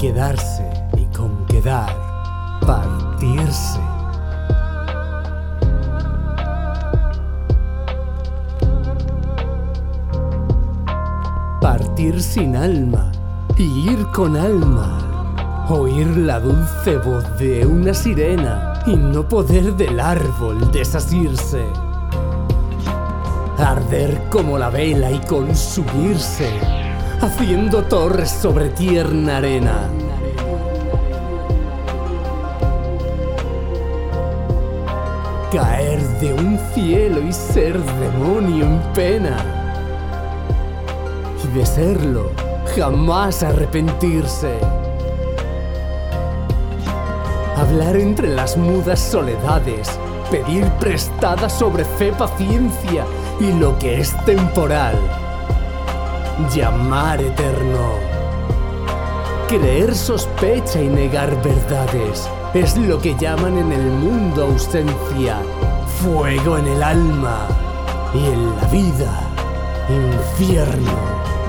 quedarse y con quedar partirse. Partir sin alma y ir con alma. Oír la dulce voz de una sirena y no poder del árbol desasirse. Arder como la vela y consumirse, haciendo torres sobre tierna arena. Caer de un cielo y ser demonio en pena. Y de serlo, jamás arrepentirse. Hablar entre las mudas soledades, pedir prestada sobre fe paciencia y lo que es temporal. Llamar eterno. Creer sospecha y negar verdades es lo que llaman en el mundo ausencia, fuego en el alma y en la vida, infierno.